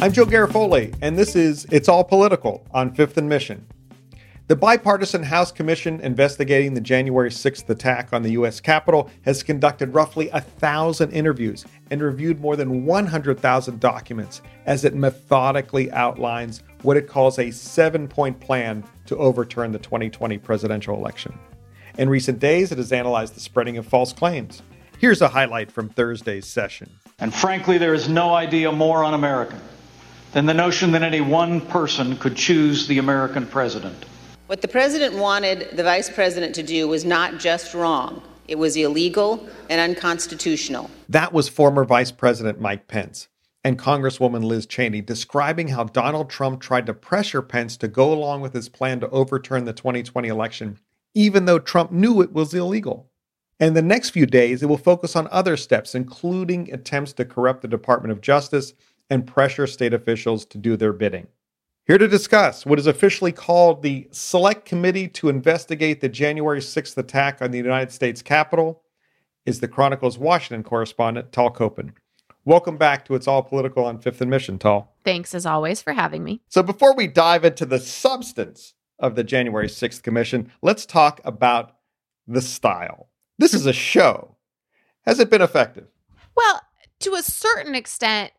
I'm Joe Garofoli, and this is It's All Political on Fifth and Mission. The bipartisan House Commission investigating the January 6th attack on the U.S. Capitol has conducted roughly a thousand interviews and reviewed more than 100,000 documents as it methodically outlines what it calls a seven point plan to overturn the 2020 presidential election. In recent days, it has analyzed the spreading of false claims. Here's a highlight from Thursday's session. And frankly, there is no idea more un American than the notion that any one person could choose the American president. What the president wanted the vice president to do was not just wrong, it was illegal and unconstitutional. That was former Vice President Mike Pence and Congresswoman Liz Cheney describing how Donald Trump tried to pressure Pence to go along with his plan to overturn the 2020 election, even though Trump knew it was illegal. And the next few days, it will focus on other steps, including attempts to corrupt the Department of Justice and pressure state officials to do their bidding. Here to discuss what is officially called the Select Committee to investigate the January 6th attack on the United States Capitol is the Chronicle's Washington correspondent, Tal Kopan. Welcome back to It's All Political on Fifth and Mission, Tal. Thanks as always for having me. So, before we dive into the substance of the January 6th Commission, let's talk about the style. This is a show. Has it been effective? Well, to a certain extent,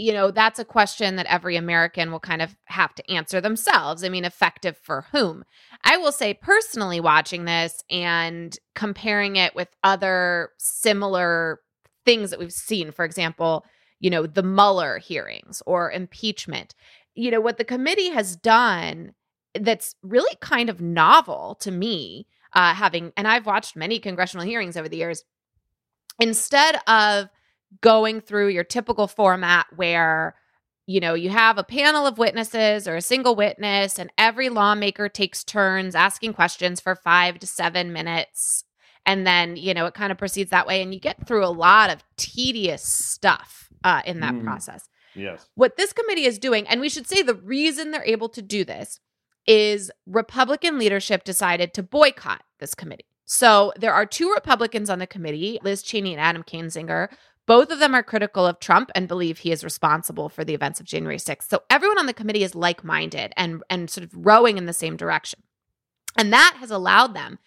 you know, that's a question that every American will kind of have to answer themselves. I mean, effective for whom? I will say personally, watching this and comparing it with other similar things that we've seen, for example, you know, the Mueller hearings or impeachment, you know, what the committee has done that's really kind of novel to me, uh, having, and I've watched many congressional hearings over the years, instead of going through your typical format where you know, you have a panel of witnesses or a single witness, and every lawmaker takes turns asking questions for five to seven minutes. And then, you know, it kind of proceeds that way. And you get through a lot of tedious stuff uh, in that mm, process. Yes. What this committee is doing, and we should say the reason they're able to do this is Republican leadership decided to boycott this committee. So there are two Republicans on the committee, Liz Cheney and Adam Kinzinger, both of them are critical of Trump and believe he is responsible for the events of January 6th. So everyone on the committee is like-minded and and sort of rowing in the same direction. And that has allowed them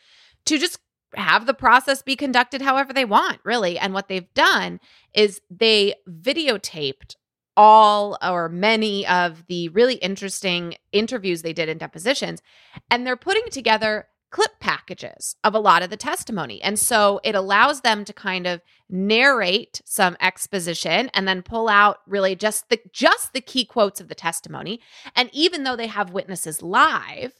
to just have the process be conducted however they want, really. And what they've done is they videotaped all or many of the really interesting interviews they did in depositions and they're putting together clip packages of a lot of the testimony. And so it allows them to kind of narrate some exposition and then pull out really just the just the key quotes of the testimony. And even though they have witnesses live,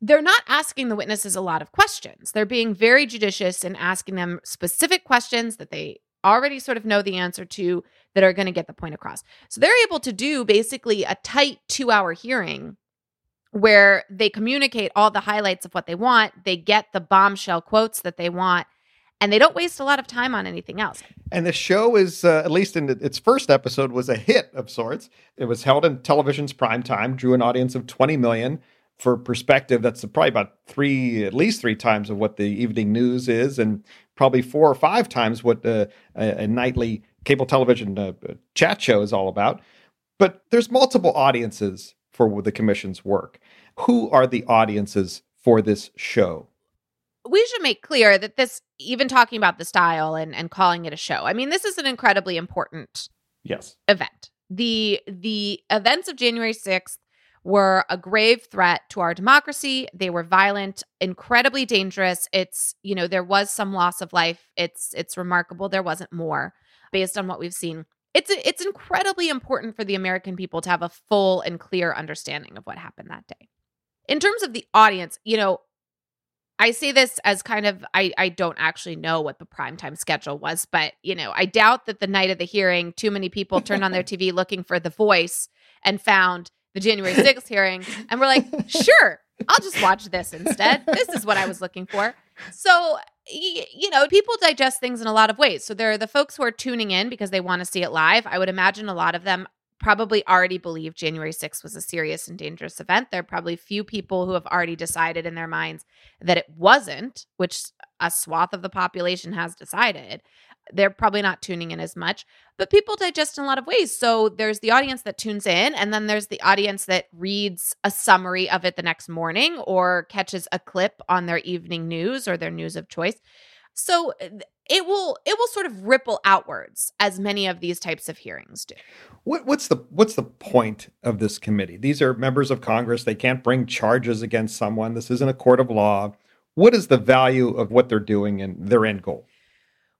they're not asking the witnesses a lot of questions. They're being very judicious in asking them specific questions that they already sort of know the answer to that are going to get the point across. So they're able to do basically a tight 2-hour hearing where they communicate all the highlights of what they want, they get the bombshell quotes that they want, and they don't waste a lot of time on anything else. And the show is, uh, at least in its first episode, was a hit of sorts. It was held in television's prime time, drew an audience of 20 million. For perspective, that's probably about three, at least three times of what the evening news is, and probably four or five times what uh, a, a, nightly cable television uh, chat show is all about. But there's multiple audiences for the commission's work. Who are the audiences for this show? We should make clear that this, even talking about the style and, and calling it a show, I mean, this is an incredibly important yes event. The the events of January 6th were a grave threat to our democracy. They were violent, incredibly dangerous. It's, you know, there was some loss of life. It's it's remarkable there wasn't more based on what we've seen it's it's incredibly important for the American people to have a full and clear understanding of what happened that day. In terms of the audience, you know, I say this as kind of I I don't actually know what the primetime schedule was, but you know, I doubt that the night of the hearing too many people turned on their TV looking for The Voice and found the January 6th hearing and we're like, "Sure, I'll just watch this instead. This is what I was looking for." So, you know, people digest things in a lot of ways. So there are the folks who are tuning in because they want to see it live. I would imagine a lot of them probably already believe January 6th was a serious and dangerous event. There are probably few people who have already decided in their minds that it wasn't, which a swath of the population has decided. they're probably not tuning in as much, but people digest in a lot of ways. So there's the audience that tunes in, and then there's the audience that reads a summary of it the next morning or catches a clip on their evening news or their news of choice. So uh, it will it will sort of ripple outwards as many of these types of hearings do. What, what's the what's the point of this committee? These are members of Congress. They can't bring charges against someone. This isn't a court of law. What is the value of what they're doing and their end goal?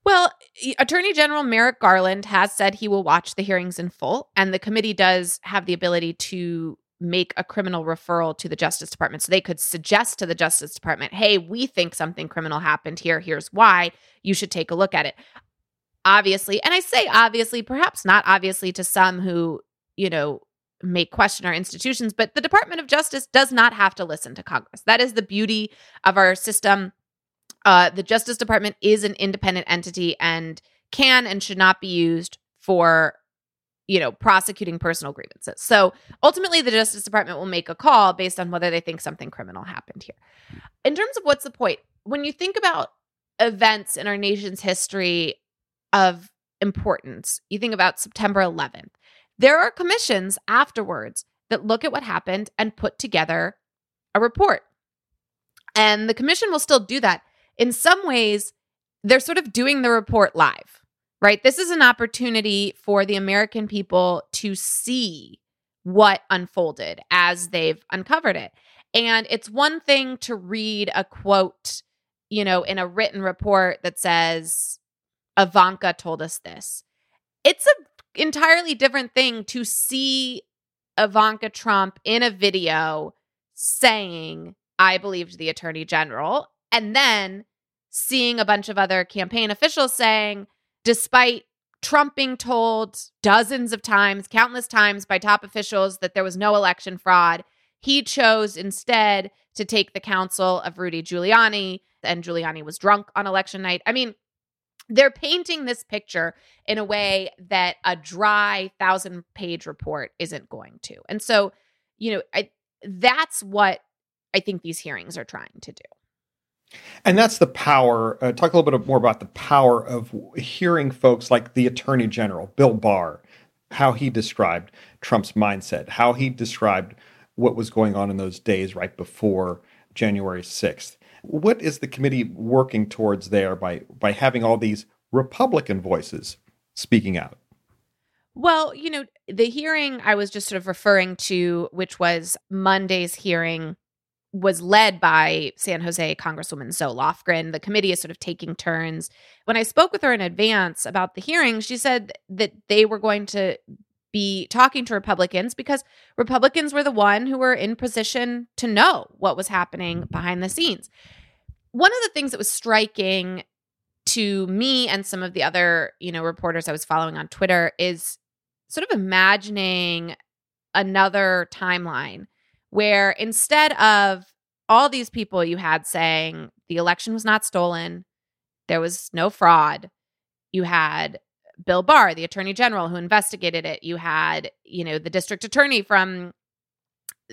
Well, Attorney General Merrick Garland has said he will watch the hearings in full, and the committee does have the ability to make a criminal referral to the Justice Department. So they could suggest to the Justice Department, hey, we think something criminal happened here. Here's why. You should take a look at it. Obviously, and I say obviously, perhaps not obviously to some who, you know, may question our institutions, but the Department of Justice does not have to listen to Congress. That is the beauty of our system. Uh, the Justice Department is an independent entity and can and should not be used for you know, prosecuting personal grievances. So ultimately, the Justice Department will make a call based on whether they think something criminal happened here. In terms of what's the point, when you think about events in our nation's history of importance, you think about September 11th, there are commissions afterwards that look at what happened and put together a report. And the commission will still do that. In some ways, they're sort of doing the report live right? This is an opportunity for the American people to see what unfolded as they've uncovered it. And it's one thing to read a quote, you know, in a written report that says, Ivanka told us this. It's an entirely different thing to see Ivanka Trump in a video saying, I believed the attorney general, and then seeing a bunch of other campaign officials saying, despite Trump being told dozens of times, countless times by top officials that there was no election fraud, he chose instead to take the counsel of Rudy Giuliani, and Giuliani was drunk on election night. I mean, they're painting this picture in a way that a dry thousand page report isn't going to. And so, you know, I, that's what I think these hearings are trying to do. And that's the power. Uh, talk a little bit more about the power of hearing folks like the Attorney General, Bill Barr, how he described Trump's mindset, how he described what was going on in those days right before January 6th. What is the committee working towards there by, by having all these Republican voices speaking out? Well, you know, the hearing I was just sort of referring to, which was Monday's hearing was led by San Jose Congresswoman Zoe Lofgren. The committee is sort of taking turns. When I spoke with her in advance about the hearing, she said that they were going to be talking to Republicans because Republicans were the one who were in position to know what was happening behind the scenes. One of the things that was striking to me and some of the other, you know, reporters I was following on Twitter is sort of imagining another timeline where instead of all these people you had saying the election was not stolen, there was no fraud, you had Bill Barr, the attorney general who investigated it, you had, you know, the district attorney from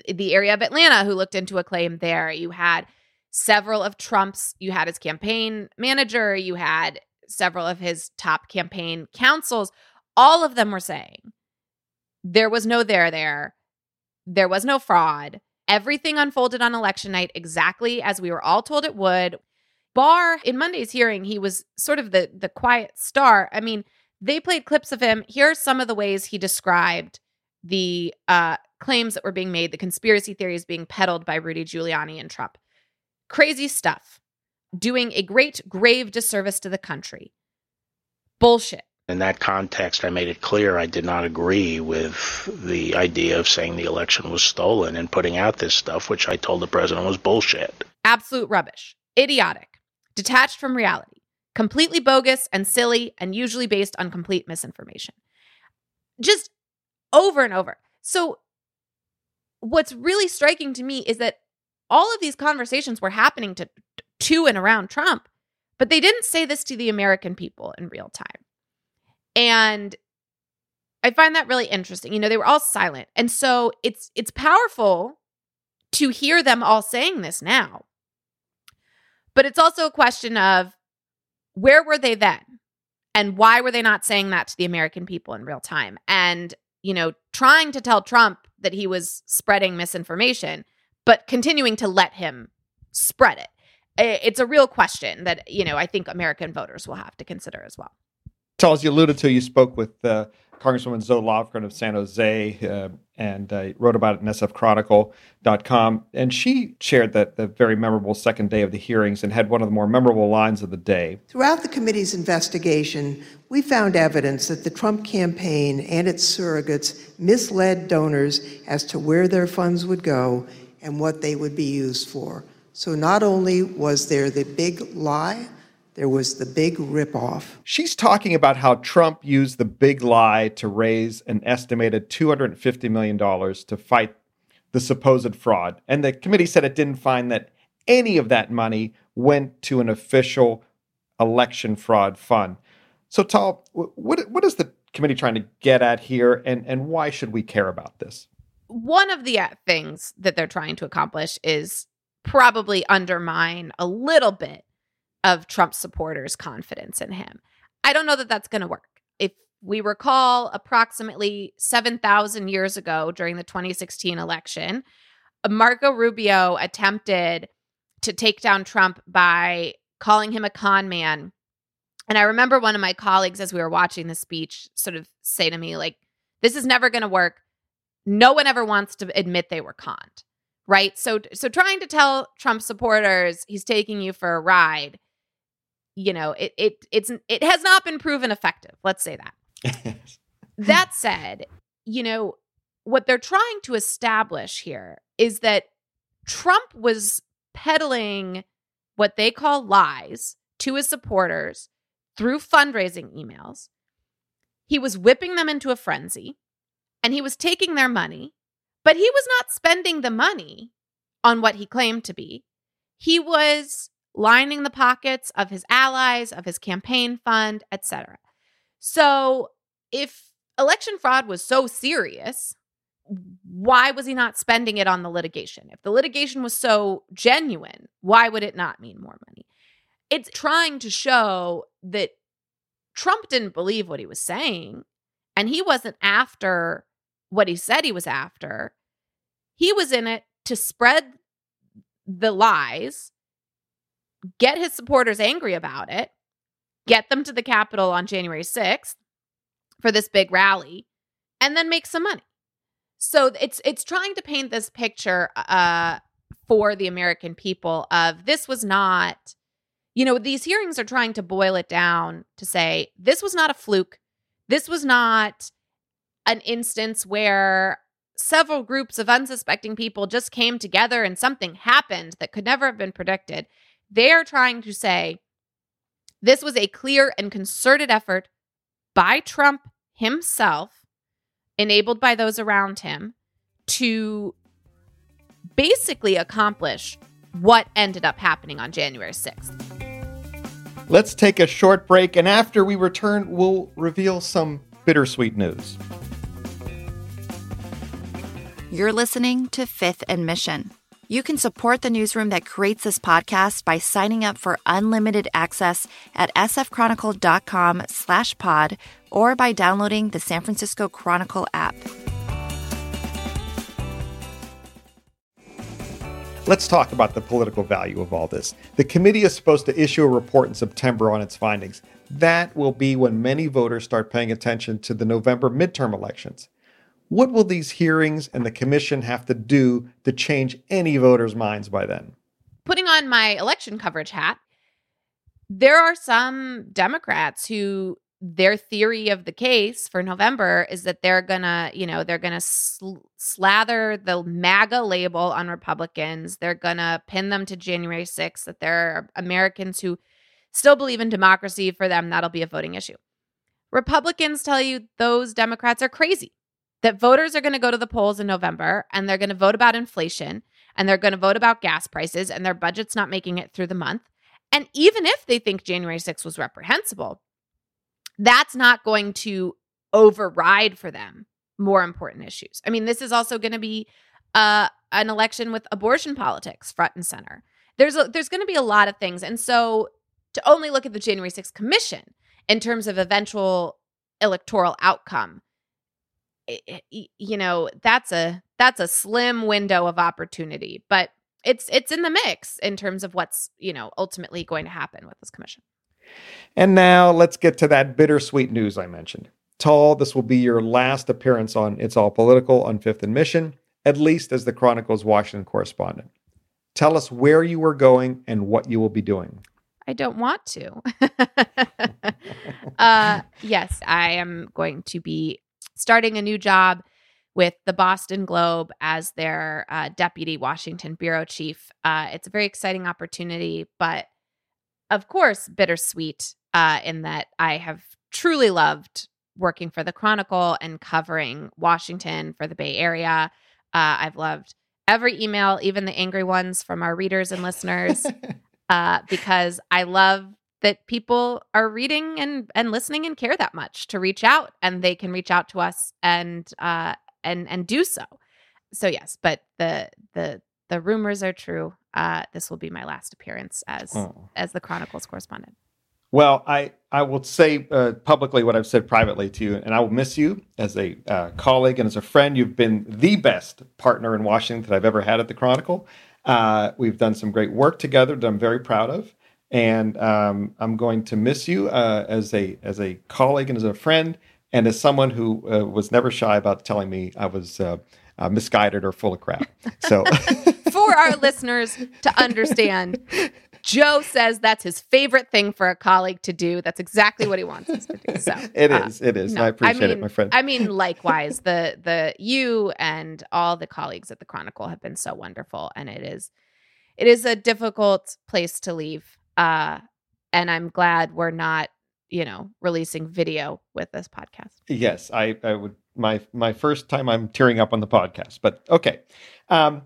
the area of Atlanta who looked into a claim there, you had several of Trump's, you had his campaign manager, you had several of his top campaign counsels, all of them were saying there was no there there. There was no fraud. Everything unfolded on election night exactly as we were all told it would. Barr, in Monday's hearing, he was sort of the the quiet star. I mean, they played clips of him. Here are some of the ways he described the uh, claims that were being made, the conspiracy theories being peddled by Rudy Giuliani and Trump. Crazy stuff. Doing a great grave disservice to the country. Bullshit. In that context, I made it clear I did not agree with the idea of saying the election was stolen and putting out this stuff, which I told the president was bullshit. Absolute rubbish. Idiotic. Detached from reality. Completely bogus and silly and usually based on complete misinformation. Just over and over. So, what's really striking to me is that all of these conversations were happening to, to and around Trump, but they didn't say this to the American people in real time. And I find that really interesting. You know, they were all silent. And so it's it's powerful to hear them all saying this now. But it's also a question of where were they then? And why were they not saying that to the American people in real time? And, you know, trying to tell Trump that he was spreading misinformation, but continuing to let him spread it. It's a real question that, you know, I think American voters will have to consider as well. Charles, you alluded to, you spoke with uh, Congresswoman Zoe Lofgren of San Jose uh, and uh, wrote about it in sfchronicle.com. And she shared that the very memorable second day of the hearings and had one of the more memorable lines of the day. Throughout the committee's investigation, we found evidence that the Trump campaign and its surrogates misled donors as to where their funds would go and what they would be used for. So not only was there the big lie, there was the big ripoff. She's talking about how Trump used the big lie to raise an estimated $250 million to fight the supposed fraud. And the committee said it didn't find that any of that money went to an official election fraud fund. So, Tal, what, what is the committee trying to get at here, and, and why should we care about this? One of the uh, things that they're trying to accomplish is probably undermine a little bit of Trump supporters' confidence in him. I don't know that that's going to work. If we recall, approximately 7,000 years ago during the 2016 election, Marco Rubio attempted to take down Trump by calling him a con man. And I remember one of my colleagues, as we were watching the speech, sort of say to me, like, this is never going to work. No one ever wants to admit they were conned. Right. So, so trying to tell Trump supporters he's taking you for a ride you know, it it it's it has not been proven effective. Let's say that. that said, you know, what they're trying to establish here is that Trump was peddling what they call lies to his supporters through fundraising emails. He was whipping them into a frenzy and he was taking their money, but he was not spending the money on what he claimed to be. He was lining the pockets of his allies, of his campaign fund, etc. So, if election fraud was so serious, why was he not spending it on the litigation? If the litigation was so genuine, why would it not mean more money? It's trying to show that Trump didn't believe what he was saying and he wasn't after what he said he was after. He was in it to spread the lies get his supporters angry about it, get them to the Capitol on January 6th for this big rally, and then make some money. So it's it's trying to paint this picture uh, for the American people of this was not, you know, these hearings are trying to boil it down to say this was not a fluke. This was not an instance where several groups of unsuspecting people just came together and something happened that could never have been predicted. They're trying to say this was a clear and concerted effort by Trump himself, enabled by those around him, to basically accomplish what ended up happening on January 6th. Let's take a short break, and after we return, we'll reveal some bittersweet news. You're listening to Fifth and Mission. You can support the newsroom that creates this podcast by signing up for unlimited access at sfchronicle.com slash pod or by downloading the San Francisco Chronicle app. Let's talk about the political value of all this. The committee is supposed to issue a report in September on its findings. That will be when many voters start paying attention to the November midterm elections. What will these hearings and the commission have to do to change any voters' minds by then? Putting on my election coverage hat, there are some Democrats who their theory of the case for November is that they're gonna, you know, they're gonna sl- slather the MAGA label on Republicans. They're gonna pin them to January 6th, that there are Americans who still believe in democracy. For them, that'll be a voting issue. Republicans tell you those Democrats are crazy that voters are going to go to the polls in November and they're going to vote about inflation and they're going to vote about gas prices and their budget's not making it through the month. And even if they think January 6th was reprehensible, that's not going to override for them more important issues. I mean, this is also going to be uh, an election with abortion politics front and center. There's there's going to be a lot of things, and so to only look at the January 6th commission in terms of eventual electoral outcome, you know, that's a that's a slim window of opportunity, but it's it's in the mix in terms of what's, you know, ultimately going to happen with this commission. And now let's get to that bittersweet news I mentioned. Tal, this will be your last appearance on It's All Political on Fifth and Mission, at least as the Chronicle's Washington correspondent. Tell us where you are going and what you will be doing. I don't want to. uh, yes, I am going to be starting a new job with the Boston Globe as their uh, deputy Washington bureau chief. Uh, it's a very exciting opportunity, but of course, bittersweet uh, in that I have truly loved working for the Chronicle and covering Washington for the Bay Area. Uh, I've loved every email, even the angry ones from our readers and listeners, uh, because I love that people are reading and and listening and care that much to reach out, and they can reach out to us and uh, and and do so. So yes, but the the the rumors are true. Uh, this will be my last appearance as oh. as the Chronicles correspondent. Well, I, I will say uh, publicly what I've said privately to you, and I will miss you as a uh, colleague and as a friend. You've been the best partner in Washington that I've ever had at the Chronicle. Uh, we've done some great work together that I'm very proud of, and um, I'm going to miss you uh, as a as a colleague and as a friend, and as someone who uh, was never shy about telling me I was uh, misguided or full of crap. So, for our listeners to understand Joe says that's his favorite thing for a colleague to do. That's exactly what he wants us to do. So it uh, is. It is. No, I appreciate I mean, it, my friend. I mean, likewise, the the you and all the colleagues at the Chronicle have been so wonderful, and it is it is a difficult place to leave. Uh, and I'm glad we're not, you know, releasing video with this podcast. Yes, I, I would my my first time I'm tearing up on the podcast, but okay. Um,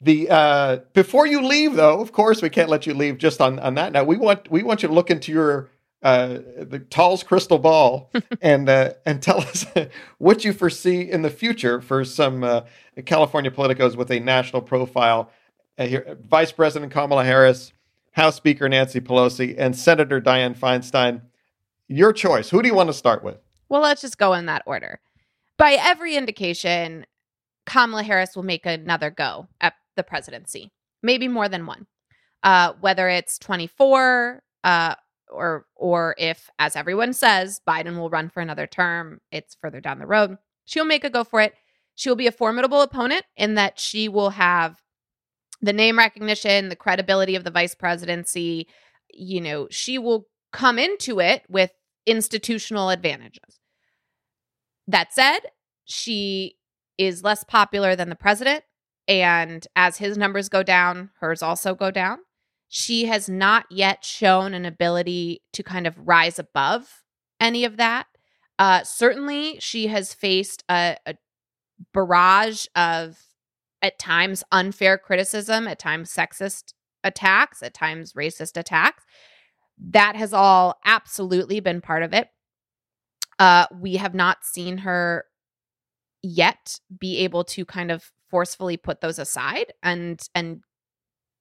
the uh, before you leave, though, of course, we can't let you leave just on on that. Now we want we want you to look into your uh, the Tal's crystal ball and uh, and tell us what you foresee in the future for some uh, California politicos with a national profile. Uh, here, Vice President Kamala Harris, House Speaker Nancy Pelosi, and Senator Dianne Feinstein. Your choice. Who do you want to start with? Well, let's just go in that order. By every indication, Kamala Harris will make another go at the presidency, maybe more than one. Uh, whether it's 24 uh, or or if, as everyone says, Biden will run for another term, it's further down the road. She'll make a go for it. She will be a formidable opponent in that she will have the name recognition, the credibility of the vice presidency. You know, she will come into it with institutional advantages. That said, she is less popular than the president. And as his numbers go down, hers also go down. She has not yet shown an ability to kind of rise above any of that. Uh, certainly, she has faced a, a barrage of, at times, unfair criticism, at times, sexist attacks, at times, racist attacks. That has all absolutely been part of it. Uh, we have not seen her yet be able to kind of forcefully put those aside and and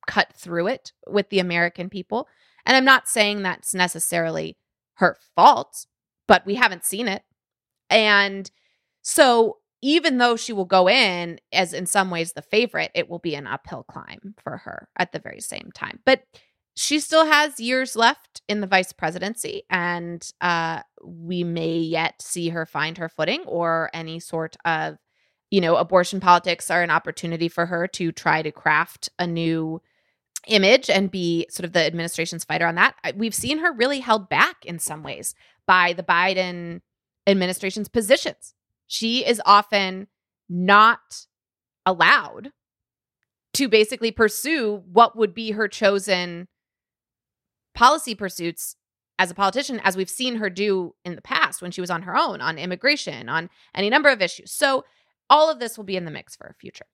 cut through it with the American people. And I'm not saying that's necessarily her fault, but we haven't seen it. And so even though she will go in as in some ways the favorite, it will be an uphill climb for her at the very same time. But she still has years left in the vice presidency, and uh, we may yet see her find her footing or any sort of you know, abortion politics are an opportunity for her to try to craft a new image and be sort of the administration's fighter on that. We've seen her really held back in some ways by the Biden administration's positions. She is often not allowed to basically pursue what would be her chosen policy pursuits as a politician, as we've seen her do in the past when she was on her own on immigration, on any number of issues. So all of this will be in the mix for a future.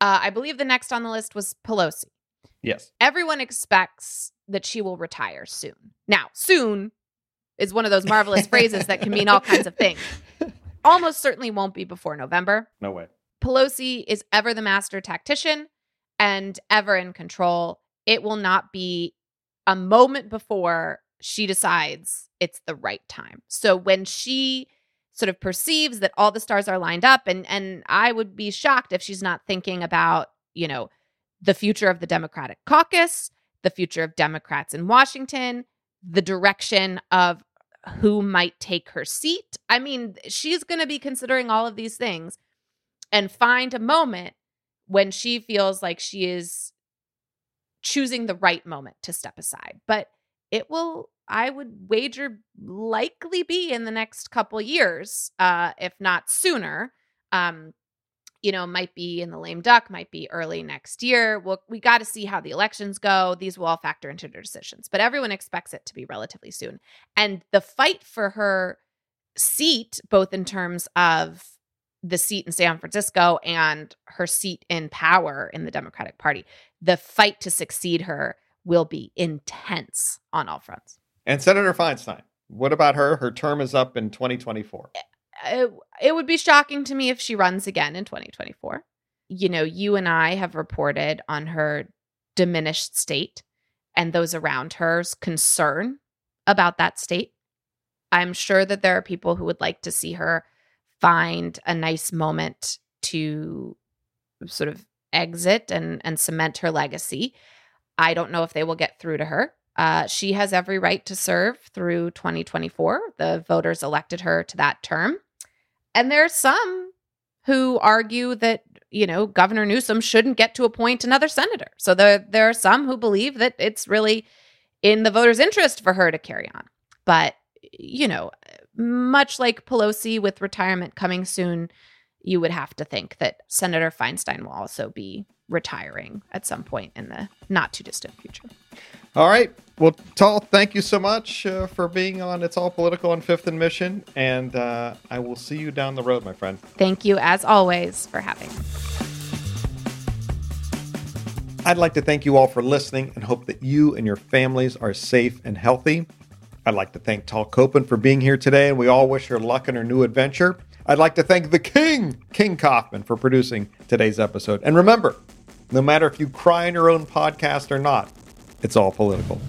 Uh, I believe the next on the list was Pelosi. Yes. Everyone expects that she will retire soon. Now, soon is one of those marvelous phrases that can mean all kinds of things. Almost certainly won't be before November. No way. Pelosi is ever the master tactician and ever in control. It will not be a moment before she decides it's the right time. So when she sort of perceives that all the stars are lined up and and I would be shocked if she's not thinking about, you know, the future of the Democratic caucus, the future of Democrats in Washington, the direction of who might take her seat. I mean, she's going to be considering all of these things and find a moment when she feels like she is choosing the right moment to step aside. But it will I would wager likely be in the next couple years, uh, if not sooner. Um, you know, might be in the lame duck, might be early next year. Well, we got to see how the elections go. These will all factor into their decisions, but everyone expects it to be relatively soon. And the fight for her seat, both in terms of the seat in San Francisco and her seat in power in the Democratic Party, the fight to succeed her will be intense on all fronts. And Senator Feinstein, what about her? Her term is up in 2024. Eh, It, it would be shocking to me if she runs again in 2024. You know, you and I have reported on her diminished state and those around her's concern about that state. I'm sure that there are people who would like to see her find a nice moment to sort of exit and and cement her legacy. I don't know if they will get through to her. Uh, she has every right to serve through 2024. The voters elected her to that term. And there's some who argue that, you know, Governor Newsom shouldn't get to appoint another senator. So there, there are some who believe that it's really in the voters' interest for her to carry on. But, you know, much like Pelosi with retirement coming soon, you would have to think that Senator Feinstein will also be retiring at some point in the not too distant future. All right. Well, Tal, thank you so much uh, for being on It's All Political on Fifth and Mission. And uh, I will see you down the road, my friend. Thank you, as always, for having me. I'd like to thank you all for listening and hope that you and your families are safe and healthy. I'd like to thank Tal Kopan for being here today, and we all wish her luck in her new adventure. I'd like to thank the King, King Kaufman, for producing today's episode. And remember, no matter if you cry in your own podcast or not, it's all political.